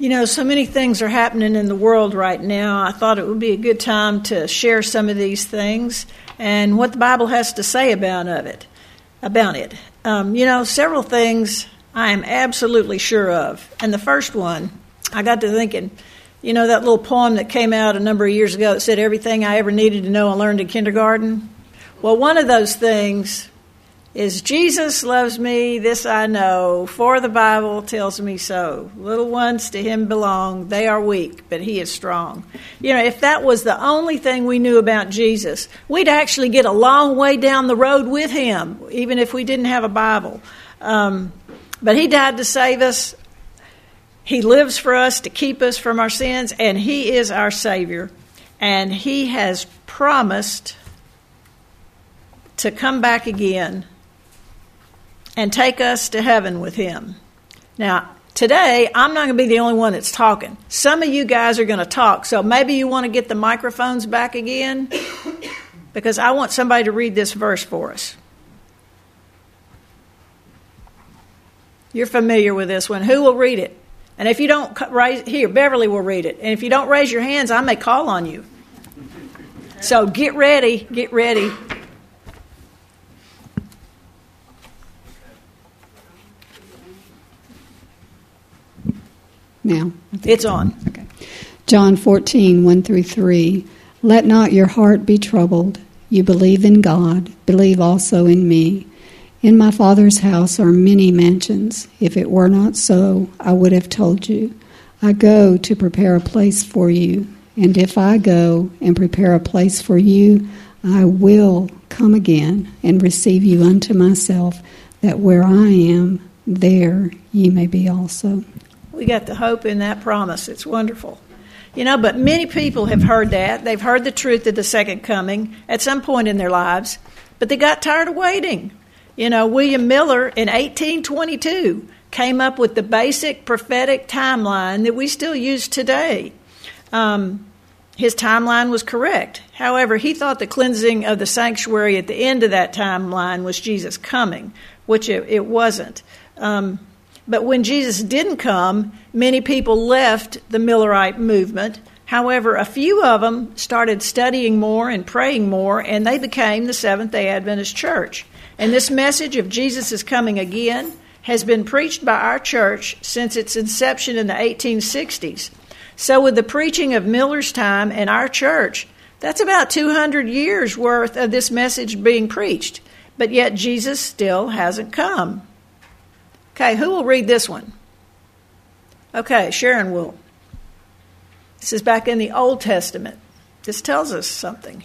You know, so many things are happening in the world right now. I thought it would be a good time to share some of these things and what the Bible has to say about of it. About it, um, you know, several things I am absolutely sure of. And the first one, I got to thinking, you know, that little poem that came out a number of years ago that said everything I ever needed to know I learned in kindergarten. Well, one of those things is Jesus loves me, this I know, for the Bible tells me so. Little ones to him belong, they are weak, but he is strong. You know, if that was the only thing we knew about Jesus, we'd actually get a long way down the road with him, even if we didn't have a Bible. Um, but he died to save us. He lives for us to keep us from our sins, and he is our Savior. And he has promised to come back again and take us to heaven with him. Now, today, I'm not going to be the only one that's talking. Some of you guys are going to talk, so maybe you want to get the microphones back again because I want somebody to read this verse for us. You're familiar with this one. Who will read it? And if you don't raise, here, Beverly will read it. And if you don't raise your hands, I may call on you. So get ready, get ready. Now? It's on. Okay. John 14, 1 through 3. Let not your heart be troubled. You believe in God, believe also in me. In my Father's house are many mansions. If it were not so, I would have told you. I go to prepare a place for you. And if I go and prepare a place for you, I will come again and receive you unto myself, that where I am, there ye may be also. We got the hope in that promise. It's wonderful. You know, but many people have heard that. They've heard the truth of the second coming at some point in their lives, but they got tired of waiting. You know, William Miller in 1822 came up with the basic prophetic timeline that we still use today. Um, his timeline was correct. However, he thought the cleansing of the sanctuary at the end of that timeline was Jesus coming, which it, it wasn't. Um, but when Jesus didn't come, many people left the Millerite movement. However, a few of them started studying more and praying more, and they became the Seventh day Adventist Church. And this message of Jesus is coming again has been preached by our church since its inception in the 1860s. So, with the preaching of Miller's time and our church, that's about 200 years worth of this message being preached. But yet, Jesus still hasn't come. Okay, who will read this one? Okay, Sharon will. This is back in the Old Testament. This tells us something.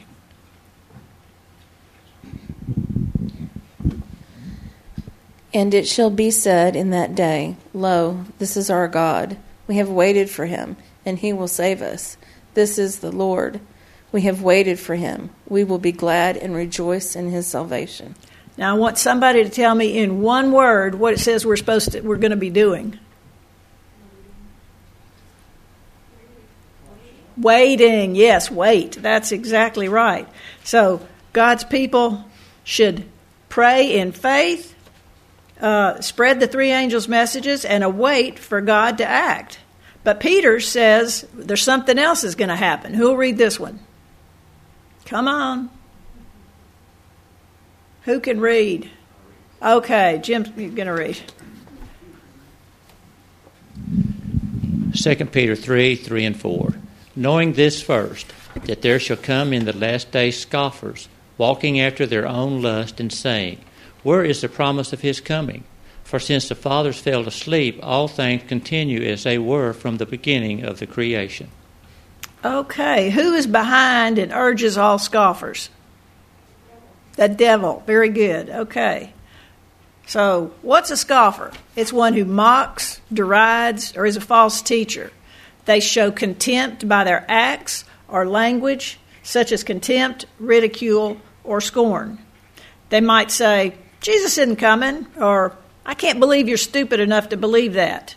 And it shall be said in that day, Lo, this is our God. We have waited for him, and he will save us. This is the Lord. We have waited for him. We will be glad and rejoice in his salvation. Now I want somebody to tell me in one word what it says we're supposed to we're going to be doing. Waiting. Yes, wait. That's exactly right. So God's people should pray in faith, uh, spread the three angels' messages, and await for God to act. But Peter says there's something else is going to happen. Who will read this one? Come on. Who can read? Okay, Jim's going to read. 2 Peter 3 3 and 4. Knowing this first, that there shall come in the last days scoffers, walking after their own lust, and saying, Where is the promise of his coming? For since the fathers fell asleep, all things continue as they were from the beginning of the creation. Okay, who is behind and urges all scoffers? The devil. Very good. Okay. So, what's a scoffer? It's one who mocks, derides, or is a false teacher. They show contempt by their acts or language, such as contempt, ridicule, or scorn. They might say, Jesus isn't coming, or I can't believe you're stupid enough to believe that.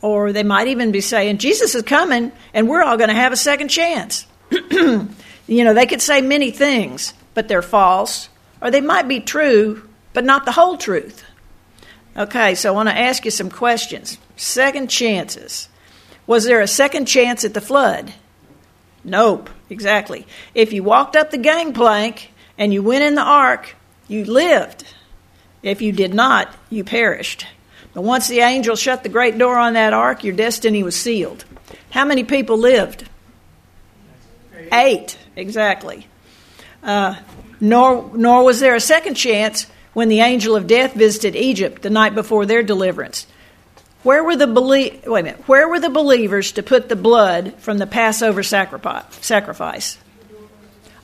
Or they might even be saying, Jesus is coming, and we're all going to have a second chance. you know, they could say many things but they're false, or they might be true, but not the whole truth. Okay, so I want to ask you some questions. Second chances. Was there a second chance at the flood? Nope, exactly. If you walked up the gangplank and you went in the ark, you lived. If you did not, you perished. But once the angel shut the great door on that ark, your destiny was sealed. How many people lived? Eight, Eight exactly. Uh, nor, nor was there a second chance when the angel of death visited Egypt the night before their deliverance. Where were the belie- wait a minute, where were the believers to put the blood from the Passover sacrifice?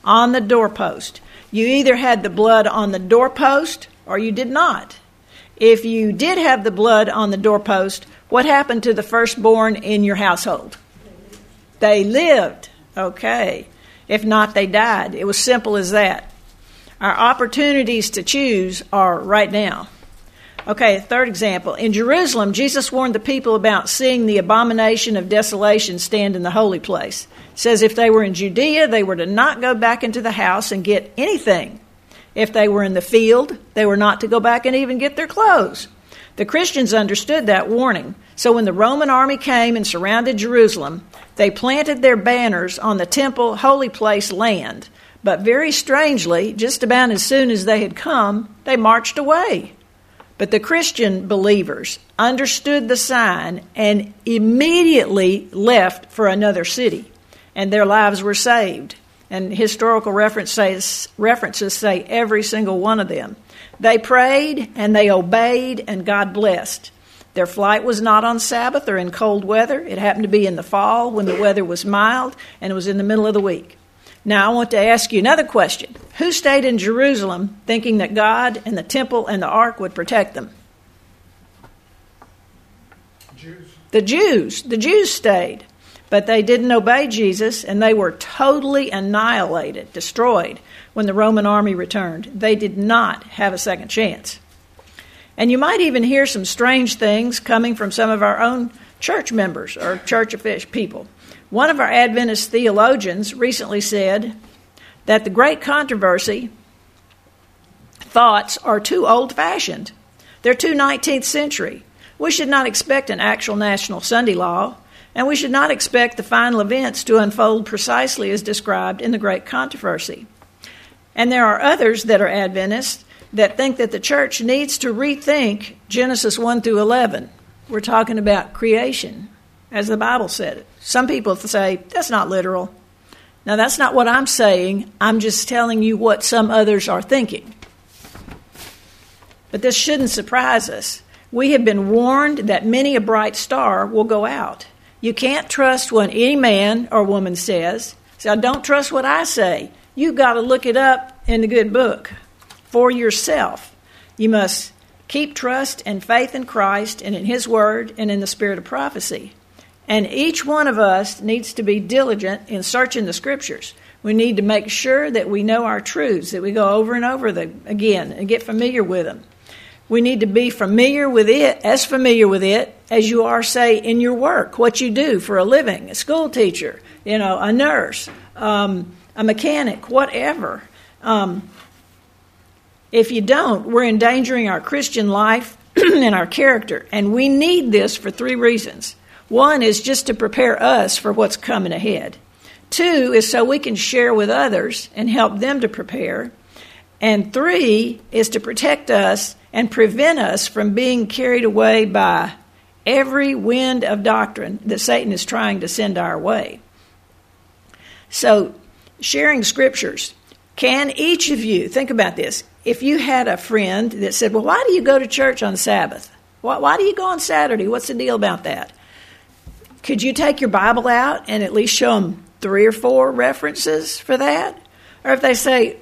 On the doorpost. You either had the blood on the doorpost or you did not. If you did have the blood on the doorpost, what happened to the firstborn in your household? They lived. Okay. If not, they died. It was simple as that. Our opportunities to choose are right now. Okay, third example. In Jerusalem, Jesus warned the people about seeing the abomination of desolation stand in the holy place. It says if they were in Judea, they were to not go back into the house and get anything. If they were in the field, they were not to go back and even get their clothes. The Christians understood that warning. So when the Roman army came and surrounded Jerusalem, they planted their banners on the temple holy place land. But very strangely, just about as soon as they had come, they marched away. But the Christian believers understood the sign and immediately left for another city, and their lives were saved. And historical reference says, references say every single one of them. They prayed and they obeyed, and God blessed. Their flight was not on Sabbath or in cold weather. It happened to be in the fall when the weather was mild, and it was in the middle of the week. Now, I want to ask you another question. Who stayed in Jerusalem thinking that God and the temple and the ark would protect them? Jews. The Jews. The Jews stayed. But they didn't obey Jesus, and they were totally annihilated, destroyed, when the Roman army returned. They did not have a second chance. And you might even hear some strange things coming from some of our own church members or church people. One of our Adventist theologians recently said that the great controversy thoughts are too old fashioned. They're too 19th century. We should not expect an actual national Sunday law, and we should not expect the final events to unfold precisely as described in the great controversy. And there are others that are Adventists that think that the church needs to rethink Genesis 1 through 11. We're talking about creation, as the Bible said it. Some people say that's not literal. Now, that's not what I'm saying. I'm just telling you what some others are thinking. But this shouldn't surprise us. We have been warned that many a bright star will go out. You can't trust what any man or woman says. So don't trust what I say. You've got to look it up in the good book for yourself. You must keep trust and faith in Christ and in His Word and in the spirit of prophecy. And each one of us needs to be diligent in searching the scriptures. We need to make sure that we know our truths, that we go over and over them again and get familiar with them. We need to be familiar with it, as familiar with it as you are, say, in your work, what you do for a living, a school teacher, you know, a nurse, um, a mechanic, whatever. Um, if you don't, we're endangering our Christian life and our character. And we need this for three reasons. One is just to prepare us for what's coming ahead. Two is so we can share with others and help them to prepare. And three is to protect us and prevent us from being carried away by every wind of doctrine that Satan is trying to send our way. So, sharing scriptures. Can each of you, think about this, if you had a friend that said, Well, why do you go to church on Sabbath? Why, why do you go on Saturday? What's the deal about that? Could you take your Bible out and at least show them three or four references for that? Or if they say,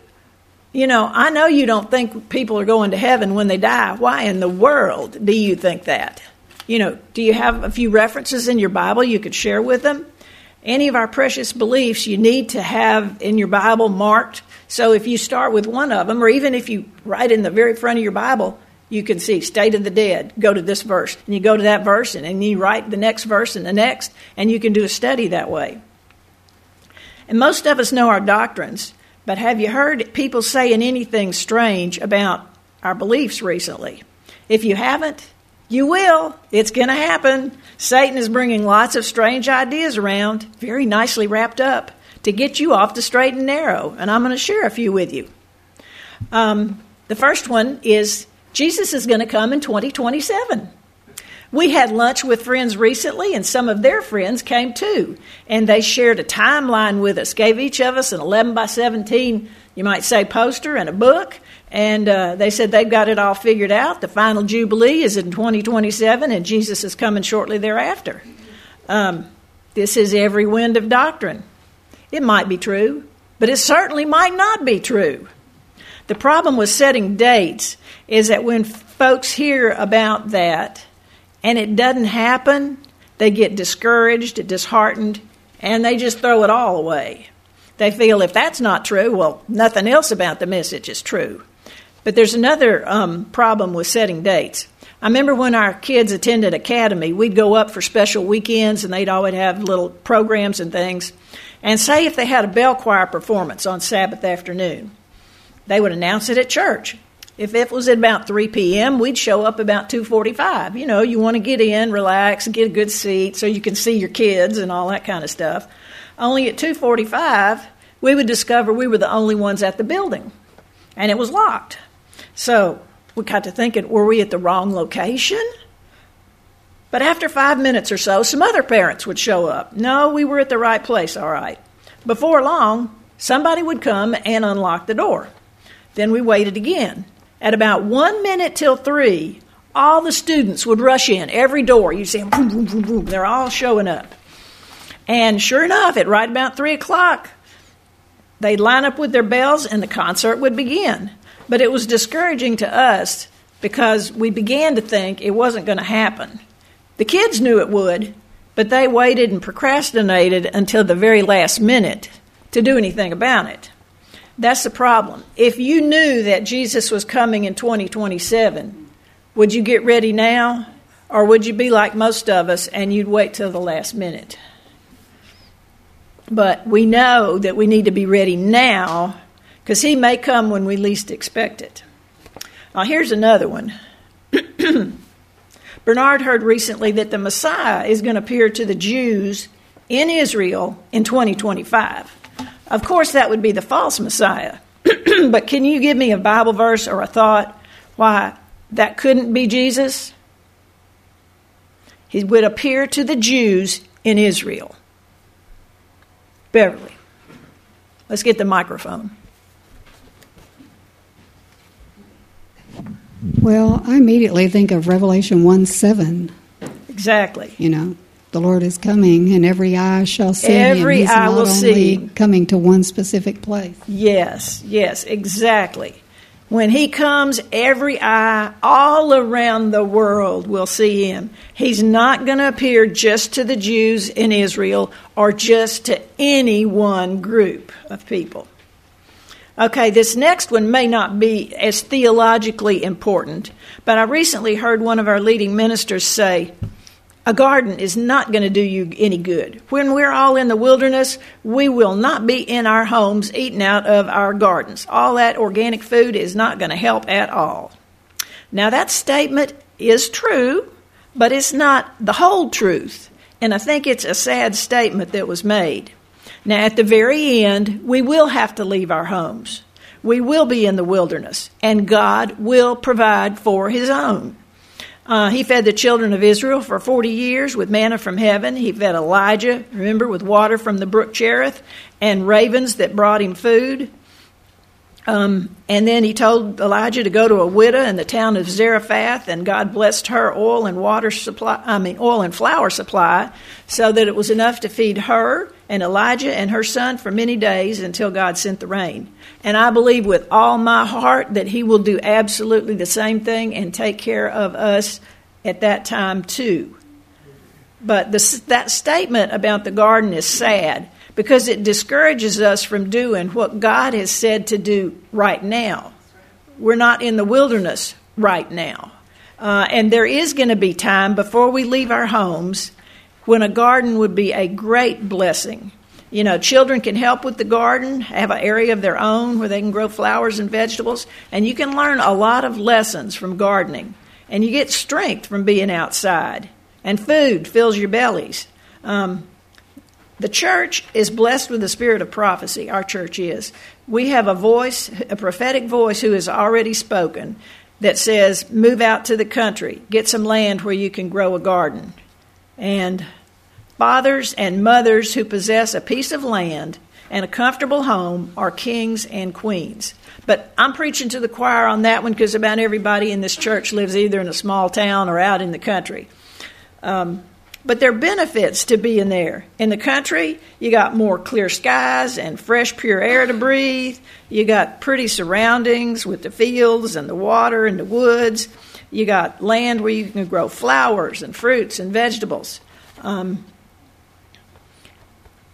you know, I know you don't think people are going to heaven when they die. Why in the world do you think that? You know, do you have a few references in your Bible you could share with them? Any of our precious beliefs you need to have in your Bible marked. So if you start with one of them, or even if you write in the very front of your Bible, you can see state of the dead go to this verse and you go to that verse and, and you write the next verse and the next and you can do a study that way and most of us know our doctrines but have you heard people saying anything strange about our beliefs recently if you haven't You will. It's going to happen. Satan is bringing lots of strange ideas around, very nicely wrapped up, to get you off the straight and narrow. And I'm going to share a few with you. Um, the first one is Jesus is going to come in 2027. We had lunch with friends recently, and some of their friends came too. And they shared a timeline with us, gave each of us an 11 by 17, you might say, poster and a book. And uh, they said they've got it all figured out. The final Jubilee is in 2027, and Jesus is coming shortly thereafter. Um, this is every wind of doctrine. It might be true, but it certainly might not be true. The problem with setting dates is that when folks hear about that, and it doesn't happen, they get discouraged, disheartened, and they just throw it all away. They feel if that's not true, well, nothing else about the message is true. But there's another um, problem with setting dates. I remember when our kids attended academy, we'd go up for special weekends and they'd always have little programs and things. And say if they had a bell choir performance on Sabbath afternoon, they would announce it at church. If it was at about 3 p.m., we'd show up about 2:45. You know, you want to get in, relax, get a good seat so you can see your kids and all that kind of stuff. Only at 2:45, we would discover we were the only ones at the building, and it was locked. So we got to thinking, were we at the wrong location? But after five minutes or so, some other parents would show up. No, we were at the right place, all right. Before long, somebody would come and unlock the door. Then we waited again. At about one minute till three, all the students would rush in, every door. You'd see them, boom, boom, boom, boom. They're all showing up. And sure enough, at right about three o'clock, they'd line up with their bells and the concert would begin. But it was discouraging to us because we began to think it wasn't going to happen. The kids knew it would, but they waited and procrastinated until the very last minute to do anything about it. That's the problem. If you knew that Jesus was coming in 2027, would you get ready now? Or would you be like most of us and you'd wait till the last minute? But we know that we need to be ready now because he may come when we least expect it. Now, here's another one. Bernard heard recently that the Messiah is going to appear to the Jews in Israel in 2025. Of course, that would be the false Messiah. but can you give me a Bible verse or a thought why that couldn't be Jesus? He would appear to the Jews in Israel. Beverly, let's get the microphone. Well, I immediately think of Revelation 1 7. Exactly. You know, the Lord is coming, and every eye shall see every him. He's eye will see. coming to one specific place. Yes, yes, exactly. When he comes, every eye all around the world will see him. He's not going to appear just to the Jews in Israel or just to any one group of people. Okay, this next one may not be as theologically important, but I recently heard one of our leading ministers say, a garden is not going to do you any good. When we're all in the wilderness, we will not be in our homes eating out of our gardens. All that organic food is not going to help at all. Now, that statement is true, but it's not the whole truth. And I think it's a sad statement that was made. Now, at the very end, we will have to leave our homes. We will be in the wilderness, and God will provide for His own. Uh, he fed the children of Israel for 40 years with manna from heaven. He fed Elijah, remember, with water from the brook Cherith and ravens that brought him food. Um, and then he told Elijah to go to a widow in the town of Zarephath, and God blessed her oil and water supply, I mean, oil and flour supply, so that it was enough to feed her and Elijah and her son for many days until God sent the rain. And I believe with all my heart that he will do absolutely the same thing and take care of us at that time too. But that statement about the garden is sad because it discourages us from doing what God has said to do right now. We're not in the wilderness right now. Uh, and there is going to be time before we leave our homes when a garden would be a great blessing. You know, children can help with the garden, have an area of their own where they can grow flowers and vegetables, and you can learn a lot of lessons from gardening. and you get strength from being outside, and food fills your bellies. Um, the church is blessed with the spirit of prophecy. Our church is. We have a voice, a prophetic voice who has already spoken that says, Move out to the country, get some land where you can grow a garden. And fathers and mothers who possess a piece of land and a comfortable home are kings and queens. But I'm preaching to the choir on that one because about everybody in this church lives either in a small town or out in the country. Um, but there are benefits to being there. In the country, you got more clear skies and fresh, pure air to breathe. You got pretty surroundings with the fields and the water and the woods. You got land where you can grow flowers and fruits and vegetables. Um,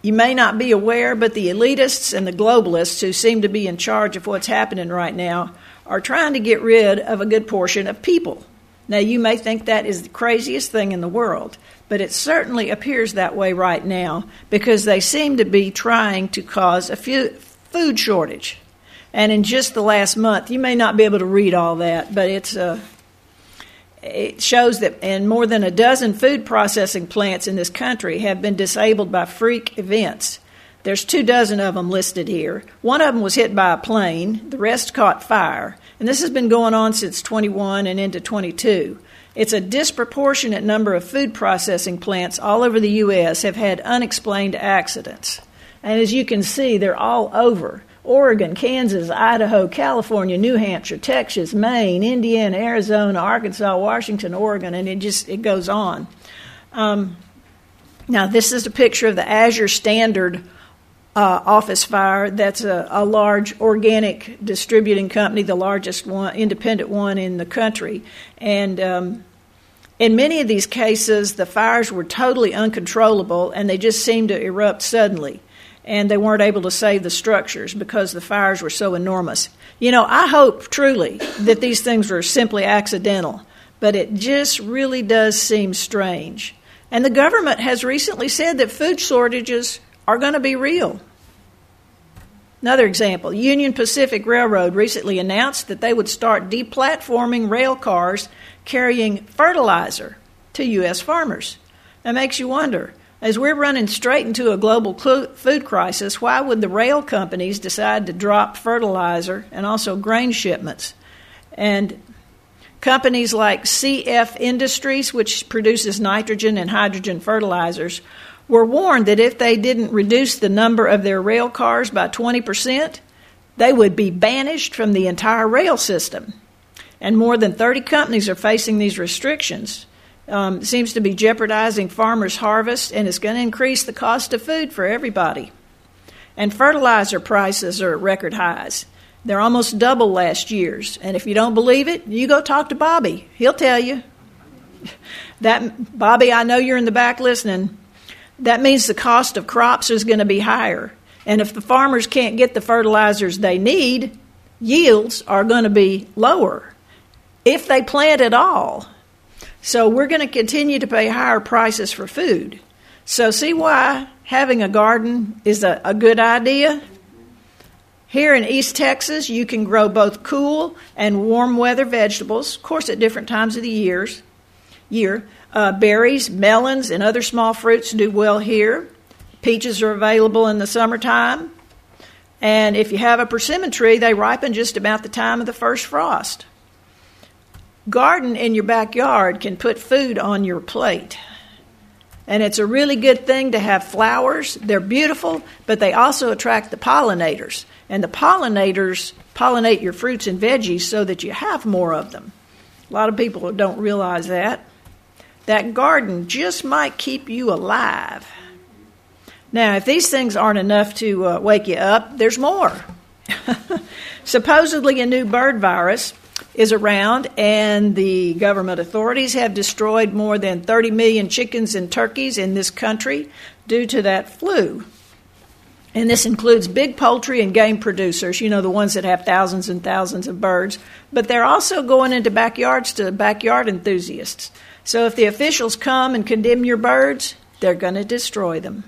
you may not be aware, but the elitists and the globalists who seem to be in charge of what's happening right now are trying to get rid of a good portion of people. Now, you may think that is the craziest thing in the world, but it certainly appears that way right now because they seem to be trying to cause a food shortage. And in just the last month, you may not be able to read all that, but it's uh, it shows that in more than a dozen food processing plants in this country have been disabled by freak events. There's two dozen of them listed here. One of them was hit by a plane, the rest caught fire. And this has been going on since 21 and into 22. It's a disproportionate number of food processing plants all over the U.S. have had unexplained accidents. And as you can see, they're all over Oregon, Kansas, Idaho, California, New Hampshire, Texas, Maine, Indiana, Arizona, Arkansas, Washington, Oregon, and it just it goes on. Um, now, this is a picture of the Azure Standard uh, office fire. That's a, a, large organic distributing company, the largest one, independent one in the country. And um, in many of these cases, the fires were totally uncontrollable and they just seemed to erupt suddenly. And they weren't able to save the structures because the fires were so enormous. You know, I hope truly that these things were simply accidental, but it just really does seem strange. And the government has recently said that food shortages are going to be real. Another example Union Pacific Railroad recently announced that they would start deplatforming rail cars carrying fertilizer to U.S. farmers. That makes you wonder. As we're running straight into a global food crisis, why would the rail companies decide to drop fertilizer and also grain shipments? And companies like CF Industries, which produces nitrogen and hydrogen fertilizers, were warned that if they didn't reduce the number of their rail cars by 20%, they would be banished from the entire rail system. And more than 30 companies are facing these restrictions. Um, seems to be jeopardizing farmers' harvest and is going to increase the cost of food for everybody. And fertilizer prices are at record highs. They're almost double last year's. And if you don't believe it, you go talk to Bobby. He'll tell you. That Bobby, I know you're in the back listening that means the cost of crops is going to be higher. And if the farmers can't get the fertilizers they need, yields are going to be lower if they plant at all. So we're going to continue to pay higher prices for food. So, see why having a garden is a, a good idea? Here in East Texas, you can grow both cool and warm weather vegetables, of course, at different times of the years, year. Uh, berries, melons, and other small fruits do well here. Peaches are available in the summertime. And if you have a persimmon tree, they ripen just about the time of the first frost. Garden in your backyard can put food on your plate. And it's a really good thing to have flowers. They're beautiful, but they also attract the pollinators. And the pollinators pollinate your fruits and veggies so that you have more of them. A lot of people don't realize that that garden just might keep you alive. Now, if these things aren't enough to uh, wake you up, there's more. Supposedly, a new bird virus is around, and the government authorities have destroyed more than 30 million chickens and turkeys in this country due to that flu. And this includes big poultry and game producers, you know, the ones that have thousands and thousands of birds. But they're also going into backyards to backyard enthusiasts. So if the officials come and condemn your birds, they're going to destroy them.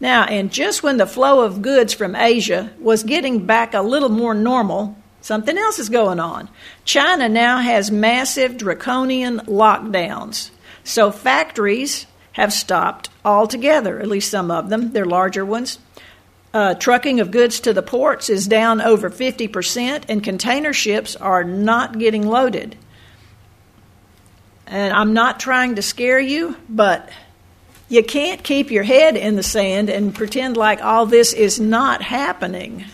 Now, and just when the flow of goods from Asia was getting back a little more normal, Something else is going on. China now has massive draconian lockdowns. So factories have stopped altogether, at least some of them. They're larger ones. Uh, trucking of goods to the ports is down over 50%, and container ships are not getting loaded. And I'm not trying to scare you, but you can't keep your head in the sand and pretend like all this is not happening.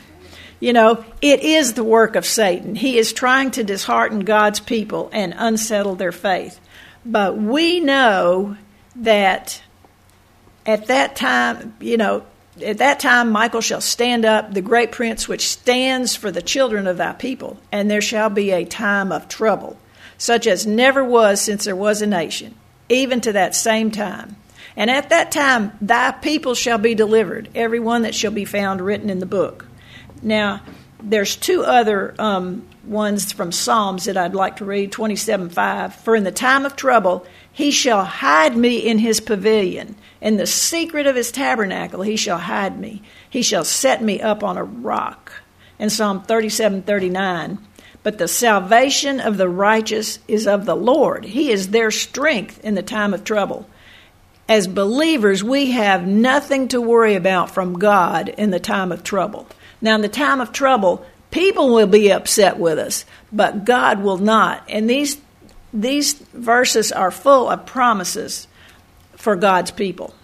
You know, it is the work of Satan. He is trying to dishearten God's people and unsettle their faith. But we know that at that time, you know, at that time Michael shall stand up, the great prince which stands for the children of thy people, and there shall be a time of trouble, such as never was since there was a nation, even to that same time. And at that time thy people shall be delivered, every one that shall be found written in the book. Now, there's two other um, ones from Psalms that I'd like to read 27 5. For in the time of trouble, he shall hide me in his pavilion. In the secret of his tabernacle, he shall hide me. He shall set me up on a rock. In Psalm 37 39. But the salvation of the righteous is of the Lord. He is their strength in the time of trouble. As believers, we have nothing to worry about from God in the time of trouble. Now, in the time of trouble, people will be upset with us, but God will not. And these these verses are full of promises for God's people.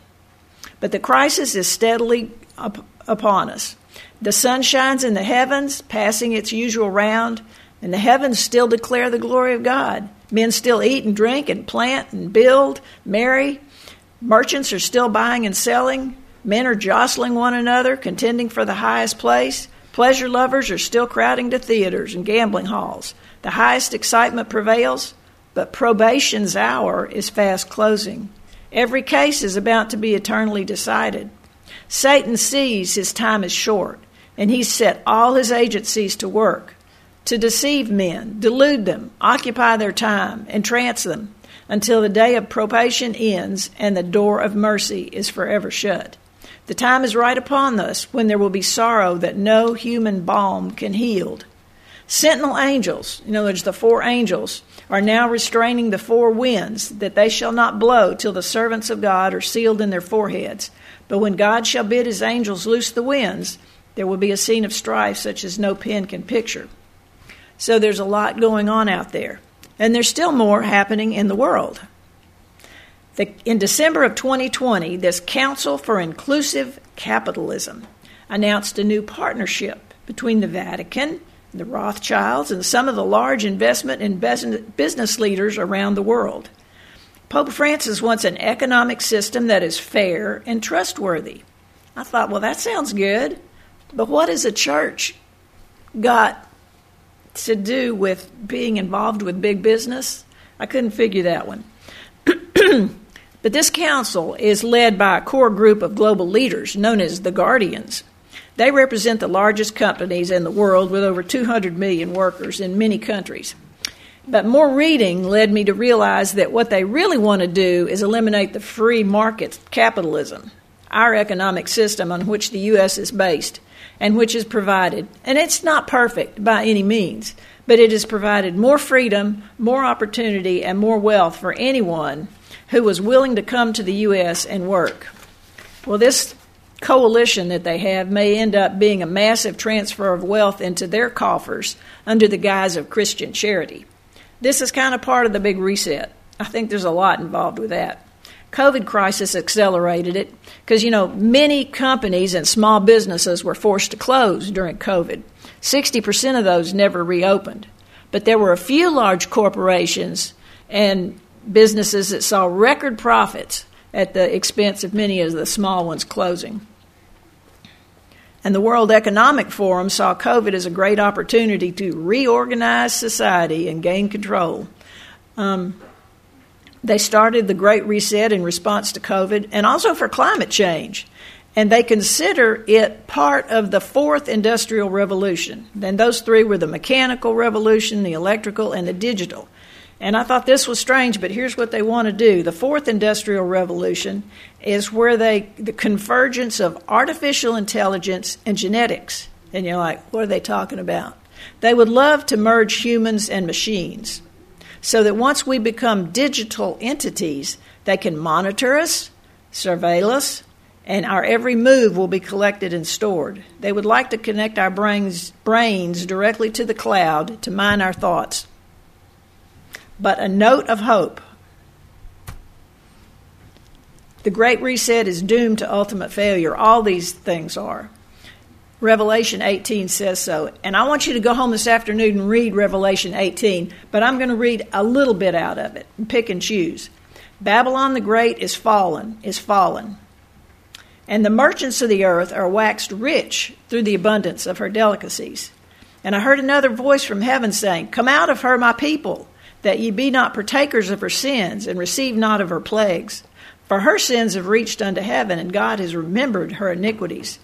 But the crisis is steadily up, upon us. The sun shines in the heavens, passing its usual round, and the heavens still declare the glory of God. Men still eat and drink and plant and build, marry. Merchants are still buying and selling. Men are jostling one another, contending for the highest place. Pleasure lovers are still crowding to theaters and gambling halls. The highest excitement prevails, but probation's hour is fast closing. Every case is about to be eternally decided. Satan sees his time is short, and he's set all his agencies to work to deceive men, delude them, occupy their time, entrance them until the day of probation ends and the door of mercy is forever shut. The time is right upon us when there will be sorrow that no human balm can heal. Sentinel angels, in other words, the four angels, are now restraining the four winds, that they shall not blow till the servants of God are sealed in their foreheads. But when God shall bid his angels loose the winds, there will be a scene of strife such as no pen can picture. So there's a lot going on out there. And there's still more happening in the world. The, in December of 2020, this Council for Inclusive Capitalism announced a new partnership between the Vatican, the Rothschilds, and some of the large investment and business leaders around the world. Pope Francis wants an economic system that is fair and trustworthy. I thought, well, that sounds good, but what has a church got to do with being involved with big business? I couldn't figure that one. But this council is led by a core group of global leaders known as the Guardians. They represent the largest companies in the world with over 200 million workers in many countries. But more reading led me to realize that what they really want to do is eliminate the free market capitalism, our economic system on which the U.S. is based and which is provided. And it's not perfect by any means, but it has provided more freedom, more opportunity, and more wealth for anyone who was willing to come to the U.S. and work. Well, this coalition that they have may end up being a massive transfer of wealth into their coffers under the guise of Christian charity. This is kind of part of the big reset. I think there's a lot involved with that. COVID crisis accelerated it because you know many companies and small businesses were forced to close during COVID. 60% of those never reopened. But there were a few large corporations and businesses that saw record profits at the expense of many of the small ones closing. And the World Economic Forum saw COVID as a great opportunity to reorganize society and gain control. Um, they started the Great Reset in response to COVID and also for climate change. And they consider it part of the fourth industrial revolution. Then those three were the mechanical revolution, the electrical, and the digital. And I thought this was strange, but here's what they want to do. The fourth industrial revolution is where they the convergence of artificial intelligence and genetics. And you're like, what are they talking about? They would love to merge humans and machines so that once we become digital entities, they can monitor us, surveil us, and our every move will be collected and stored. They would like to connect our brains, brains directly to the cloud to mine our thoughts. But a note of hope. The Great Reset is doomed to ultimate failure. All these things are. Revelation 18 says so. And I want you to go home this afternoon and read Revelation 18, but I'm going to read a little bit out of it and pick and choose. Babylon the Great is fallen, is fallen. And the merchants of the earth are waxed rich through the abundance of her delicacies. And I heard another voice from heaven saying, Come out of her, my people, that ye be not partakers of her sins, and receive not of her plagues. For her sins have reached unto heaven, and God has remembered her iniquities.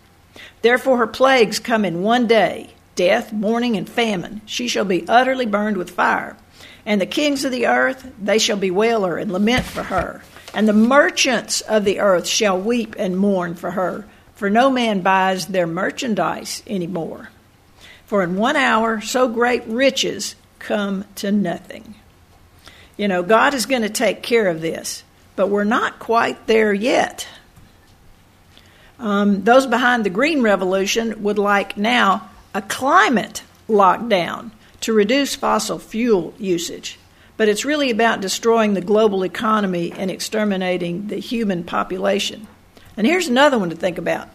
Therefore her plagues come in one day death, mourning, and famine. She shall be utterly burned with fire. And the kings of the earth, they shall bewail her and lament for her. And the merchants of the earth shall weep and mourn for her, for no man buys their merchandise any more. For in one hour so great riches come to nothing. You know, God is going to take care of this, but we're not quite there yet. Um, those behind the Green Revolution would like now a climate lockdown to reduce fossil fuel usage. But it's really about destroying the global economy and exterminating the human population. And here's another one to think about.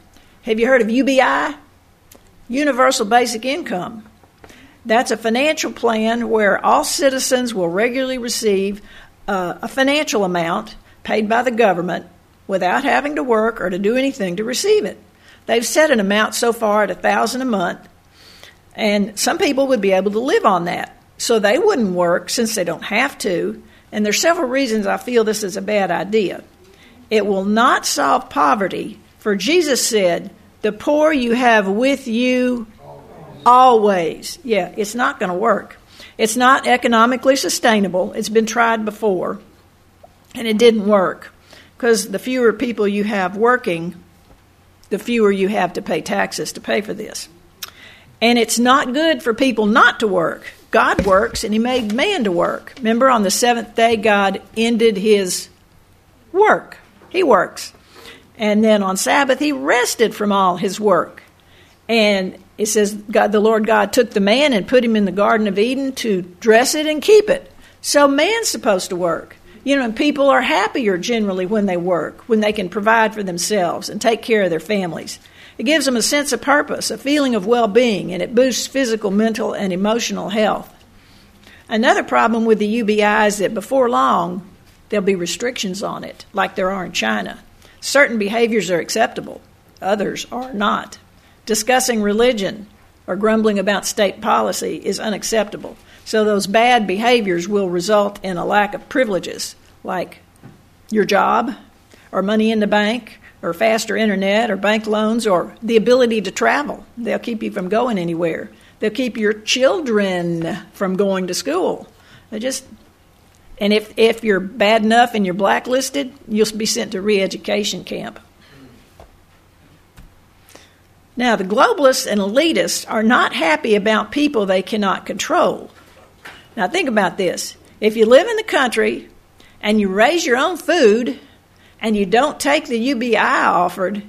Have you heard of UBI? Universal Basic Income. That's a financial plan where all citizens will regularly receive uh, a financial amount paid by the government without having to work or to do anything to receive it. They've set an amount so far at a thousand a month, and some people would be able to live on that. So they wouldn't work since they don't have to. And there's several reasons I feel this is a bad idea. It will not solve poverty, for Jesus said, "The poor you have with you always." Yeah, it's not going to work. It's not economically sustainable. It's been tried before, and it didn't work because the fewer people you have working, the fewer you have to pay taxes to pay for this. And it's not good for people not to work. God works and He made man to work. Remember, on the seventh day, God ended His work. He works. And then on Sabbath, He rested from all His work. And it says, God, the Lord God took the man and put him in the Garden of Eden to dress it and keep it. So man's supposed to work. You know, people are happier generally when they work, when they can provide for themselves and take care of their families. It gives them a sense of purpose, a feeling of well being, and it boosts physical, mental, and emotional health. Another problem with the UBI is that before long, there'll be restrictions on it, like there are in China. Certain behaviors are acceptable, others are not. Discussing religion or grumbling about state policy is unacceptable. So those bad behaviors will result in a lack of privileges like your job or money in the bank or faster internet or bank loans or the ability to travel. They'll keep you from going anywhere. They'll keep your children from going to school. They just and if, if you're bad enough and you're blacklisted, you'll be sent to re education camp. Now, the globalists and elitists are not happy about people they cannot control. Now, think about this. If you live in the country and you raise your own food and you don't take the UBI offered,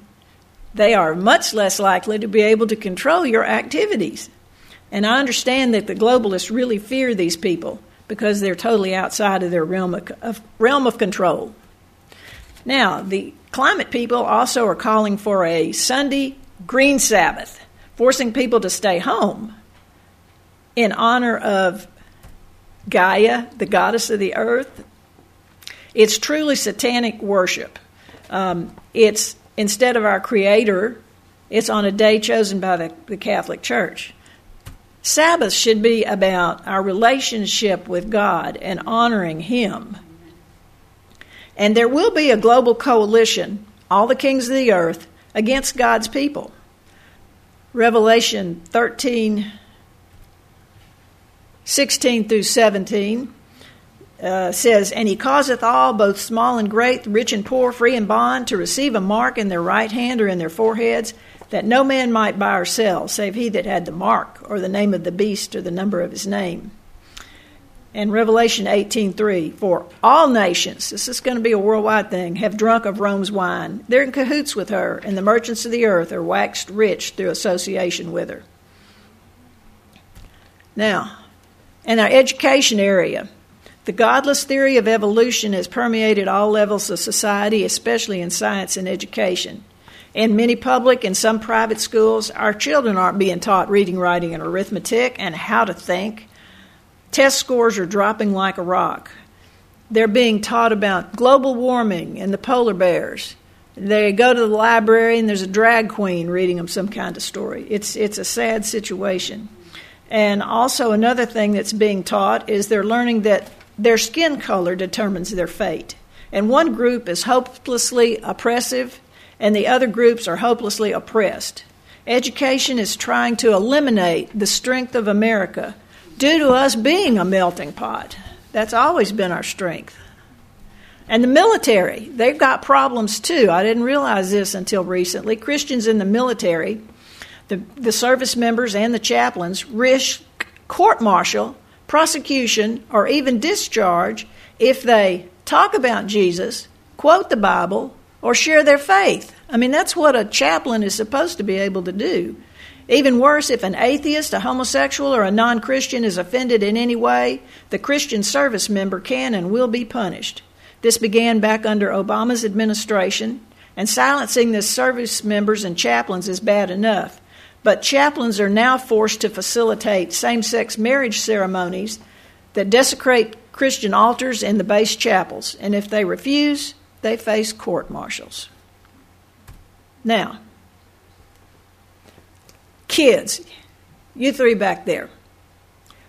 they are much less likely to be able to control your activities. And I understand that the globalists really fear these people because they're totally outside of their realm of, of, realm of control. Now, the climate people also are calling for a Sunday green Sabbath, forcing people to stay home in honor of Gaia, the goddess of the earth. It's truly satanic worship. Um, it's instead of our Creator, it's on a day chosen by the, the Catholic Church. Sabbath should be about our relationship with God and honoring Him. And there will be a global coalition, all the kings of the earth, against God's people. Revelation 13 16 through 17 uh, says, And he causeth all, both small and great, rich and poor, free and bond, to receive a mark in their right hand or in their foreheads, that no man might buy or sell, save he that had the mark, or the name of the beast, or the number of his name. And Revelation 18:3, for all nations, this is going to be a worldwide thing, have drunk of Rome's wine. They're in cahoots with her, and the merchants of the earth are waxed rich through association with her. Now, in our education area, the godless theory of evolution has permeated all levels of society, especially in science and education. In many public and some private schools, our children aren't being taught reading, writing, and arithmetic and how to think. Test scores are dropping like a rock. They're being taught about global warming and the polar bears. They go to the library and there's a drag queen reading them some kind of story. It's, it's a sad situation. And also, another thing that's being taught is they're learning that their skin color determines their fate. And one group is hopelessly oppressive and the other groups are hopelessly oppressed. Education is trying to eliminate the strength of America due to us being a melting pot. That's always been our strength. And the military, they've got problems too. I didn't realize this until recently. Christians in the military, the, the service members and the chaplains, risk court martial, prosecution, or even discharge if they talk about Jesus, quote the Bible, or share their faith. I mean, that's what a chaplain is supposed to be able to do. Even worse, if an atheist, a homosexual, or a non Christian is offended in any way, the Christian service member can and will be punished. This began back under Obama's administration, and silencing the service members and chaplains is bad enough. But chaplains are now forced to facilitate same sex marriage ceremonies that desecrate Christian altars and the base chapels, and if they refuse, they face court martials. Now, kids, you three back there,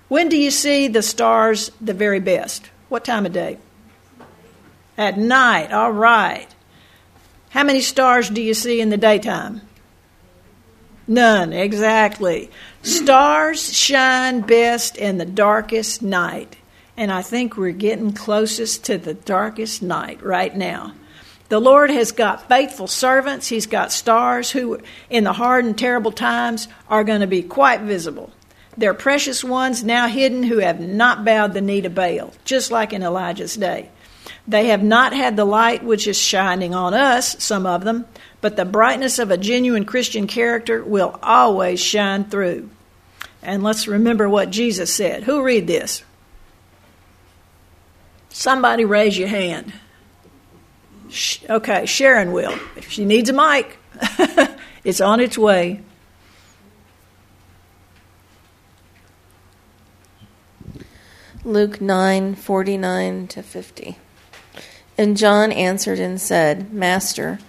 when do you see the stars the very best? What time of day? At night, all right. How many stars do you see in the daytime? None, exactly. Stars shine best in the darkest night. And I think we're getting closest to the darkest night right now. The Lord has got faithful servants. He's got stars who, in the hard and terrible times, are going to be quite visible. They're precious ones now hidden who have not bowed the knee to Baal, just like in Elijah's day. They have not had the light which is shining on us, some of them, but the brightness of a genuine Christian character will always shine through. And let's remember what Jesus said. Who read this? Somebody raise your hand. Okay, Sharon will. If she needs a mic, it's on its way. Luke 9 49 to 50. And John answered and said, Master,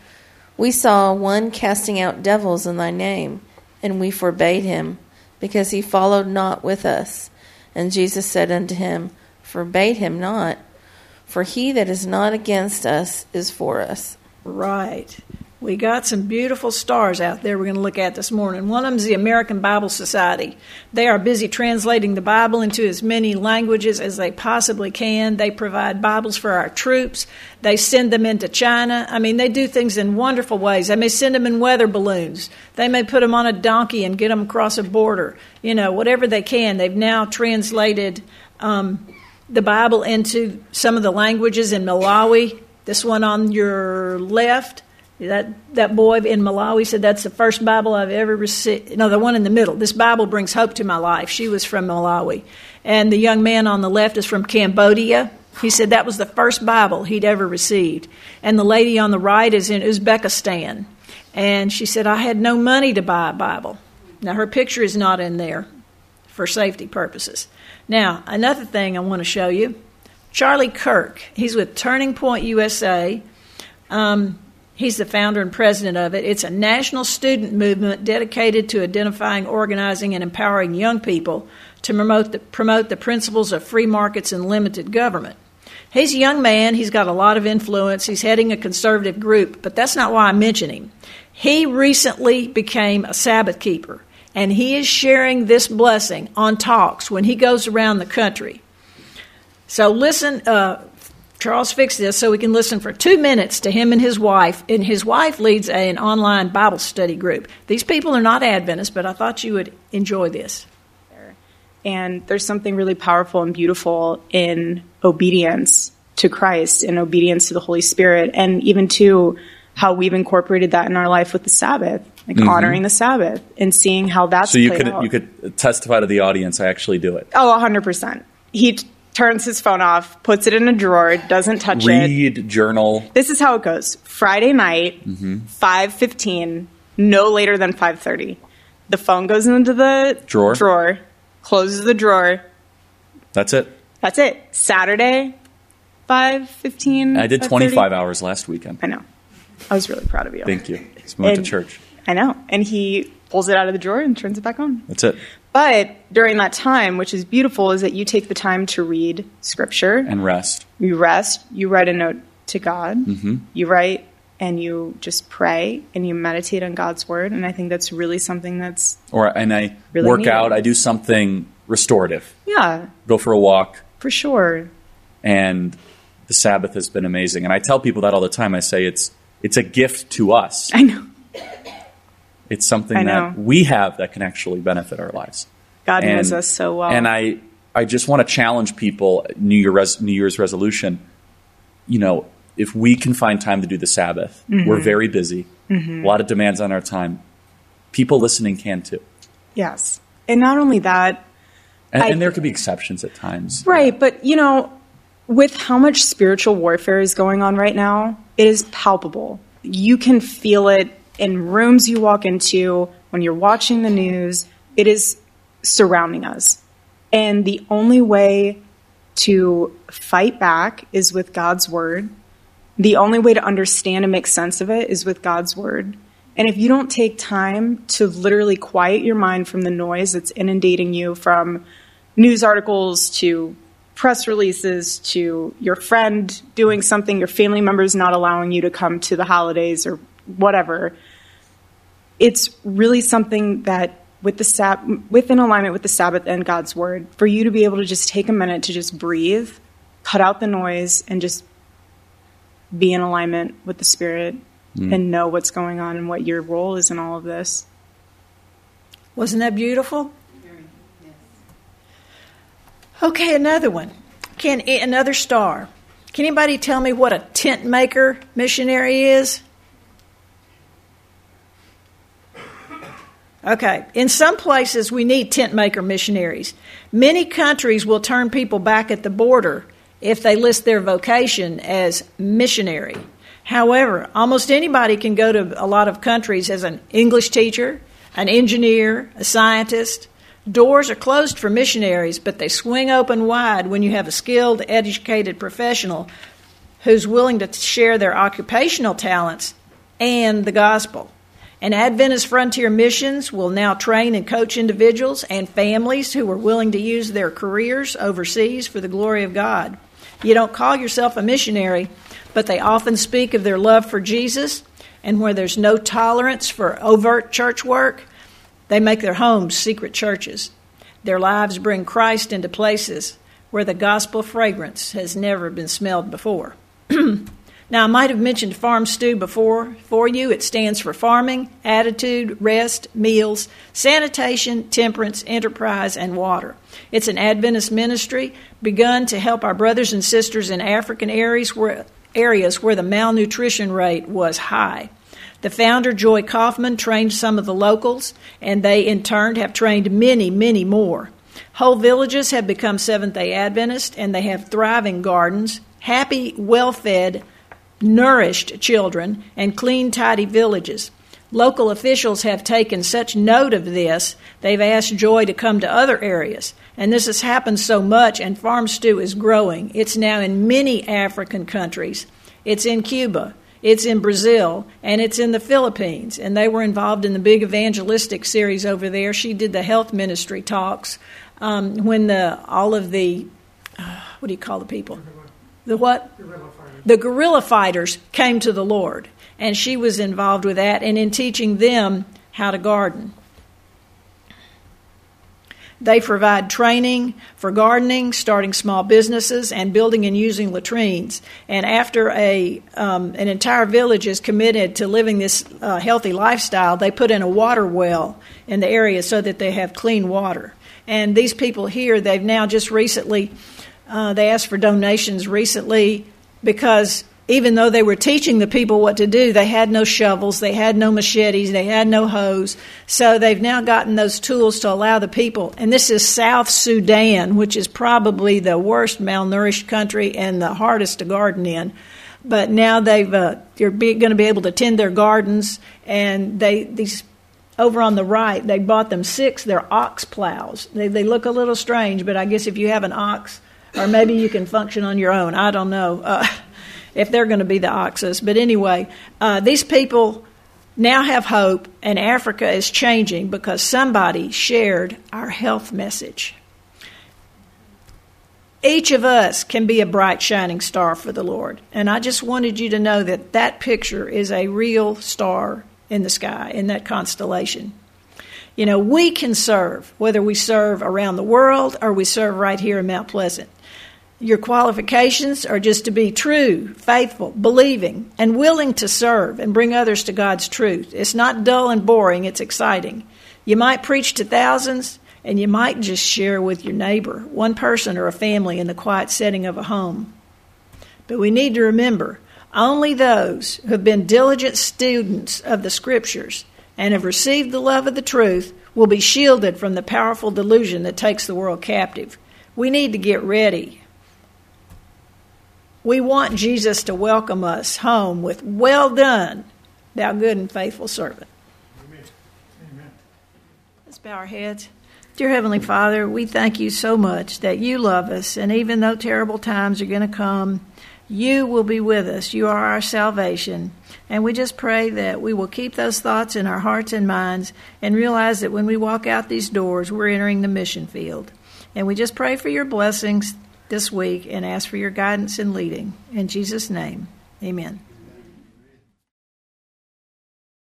we saw one casting out devils in thy name, and we forbade him, because he followed not with us. And Jesus said unto him, Forbade him not for he that is not against us is for us. Right. We got some beautiful stars out there we're going to look at this morning. One of them is the American Bible Society. They are busy translating the Bible into as many languages as they possibly can. They provide Bibles for our troops. They send them into China. I mean, they do things in wonderful ways. They may send them in weather balloons. They may put them on a donkey and get them across a border. You know, whatever they can. They've now translated. Um, the Bible into some of the languages in Malawi. This one on your left, that that boy in Malawi said that's the first Bible I've ever received. No, the one in the middle. This Bible brings hope to my life. She was from Malawi, and the young man on the left is from Cambodia. He said that was the first Bible he'd ever received. And the lady on the right is in Uzbekistan, and she said I had no money to buy a Bible. Now her picture is not in there for safety purposes. Now, another thing I want to show you Charlie Kirk. He's with Turning Point USA. Um, he's the founder and president of it. It's a national student movement dedicated to identifying, organizing, and empowering young people to promote the, promote the principles of free markets and limited government. He's a young man. He's got a lot of influence. He's heading a conservative group, but that's not why I mention him. He recently became a Sabbath keeper and he is sharing this blessing on talks when he goes around the country. So listen, uh, Charles fixed this so we can listen for two minutes to him and his wife. And his wife leads an online Bible study group. These people are not Adventists, but I thought you would enjoy this. And there's something really powerful and beautiful in obedience to Christ and obedience to the Holy Spirit, and even to how we've incorporated that in our life with the Sabbath, like Mhm. honoring the Sabbath and seeing how that's So you played could out. you could testify to the audience. I actually do it. Oh, 100%. He t- turns his phone off, puts it in a drawer, doesn't touch it. Read, journal. This is how it goes. Friday night, Mhm. 5:15, no later than 5:30. The phone goes into the Drawer. drawer, closes the drawer. That's it. That's it. Saturday, 5:15. I did 25 hours last weekend. I know. I was really proud of you. Thank you. Just went to church. I know. And he pulls it out of the drawer and turns it back on. That's it. But during that time, which is beautiful, is that you take the time to read scripture. And rest. You rest. You write a note to God. hmm You write and you just pray and you meditate on God's word. And I think that's really something that's, Or and I Really work needed. out. I do something restorative. yeah, Go for a walk. for sure. And the Sabbath has been amazing. And I tell people that all the time. I say it's it's a gift to us. I know. It's something that we have that can actually benefit our lives. God And- knows us so well. And I, I just want to challenge people. New Year, res, New Year's resolution. You know, if we can find time to do the Sabbath, Mhm. we're very busy. Mhm. A lot of demands on our time. People listening can too, yes. And not only that, and, I- and there could be exceptions at times. Right, but you know, with how much spiritual warfare is going on right now, it is palpable. You can feel it in rooms you walk into, when you're watching the news, it is surrounding us. And the only way to fight back is with God's word. The only way to understand and make sense of it is with God's word. And if you don't take time to literally quiet your mind from the noise that's inundating you from news articles to press releases to your friend doing something, your family members not allowing you to come to the holidays or whatever, it's really something that with the sab- within alignment with the Sabbath and God's word, for you to be able to just take a minute to just breathe, cut out the noise, and just be in alignment with the Spirit Mm. and know what's going on and what your role is in all of this. Wasn't that beautiful? Okay, another one. Can another star? Can anybody tell me what a tent maker missionary is? Okay, in some places we need tent maker missionaries. Many countries will turn people back at the border if they list their vocation as missionary. However, almost anybody can go to a lot of countries as an English teacher, an engineer, a scientist. Doors are closed for missionaries, but they swing open wide when you have a skilled, educated professional who's willing to share their occupational talents and the gospel. And Adventist Frontier Missions will now train and coach individuals and families who are willing to use their careers overseas for the glory of God. You don't call yourself a missionary, but they often speak of their love for Jesus, and where there's no tolerance for overt church work, they make their homes secret churches. Their lives bring Christ into places where the gospel fragrance has never been smelled before. now, I might have mentioned Farm Stew before for you. It stands for farming, attitude, rest, meals, sanitation, temperance, enterprise, and water. It's an Adventist ministry begun to help our brothers and sisters in African areas where, areas where the malnutrition rate was high. The founder, Joy Kauffman, trained some of the locals, and they in turn have trained many, many more. Whole villages have become Seventh day Adventists, and they have thriving gardens, happy, well fed, nourished children, and clean, tidy villages. Local officials have taken such note of this, they've asked Joy to come to other areas. And this has happened so much, and Farm Stew is growing. It's now in many African countries. It's in Cuba, it's in Brazil, and it's in the Philippines. And they were involved in the big evangelistic series over there. She did the health ministry talks um, when the all of the uh, what do you call the people? The what? The guerrilla fighters came to the Lord, and she was involved with that and in teaching them how to garden. They provide training for gardening, starting small businesses, and building and using latrines. And after a um, an entire village is committed to living this uh, healthy lifestyle, they put in a water well in the area so that they have clean water. And these people here, they've now just recently, uh, they asked for donations recently because even though they were teaching the people what to do, they had no shovels, they had no machetes, they had no hoes. So they've now gotten those tools to allow the people. And this is South Sudan, which is probably the worst malnourished country and the hardest to garden in. But now they've uh, they're going to be able to tend their gardens, and they these over on the right they bought them six. They're ox plows. They they look a little strange, but I guess if you have an ox, or maybe you can function on your own. I don't know. Uh, if they're going to be the oxes. But anyway, uh, these people now have hope, and Africa is changing because somebody shared our health message. Each of us can be a bright, shining star for the Lord. And I just wanted you to know that that picture is a real star in the sky, in that constellation. You know, we can serve, whether we serve around the world or we serve right here in Mount Pleasant. Your qualifications are just to be true, faithful, believing, and willing to serve and bring others to God's truth. It's not dull and boring, it's exciting. You might preach to thousands, and you might just share with your neighbor, one person or a family in the quiet setting of a home. But we need to remember only those who have been diligent students of the Scriptures and have received the love of the truth will be shielded from the powerful delusion that takes the world captive. We need to get ready we want Jesus to welcome us home with, Well done, thou good and faithful servant. Amen. Amen. Let's bow our heads. Dear Heavenly Father, we thank you so much that you love us, and even though terrible times are going to come, you will be with us. You are our salvation. And we just pray that we will keep those thoughts in our hearts and minds and realize that when we walk out these doors, we're entering the mission field. And we just pray for your blessings this week and ask for your guidance and leading. In Jesus' name, amen.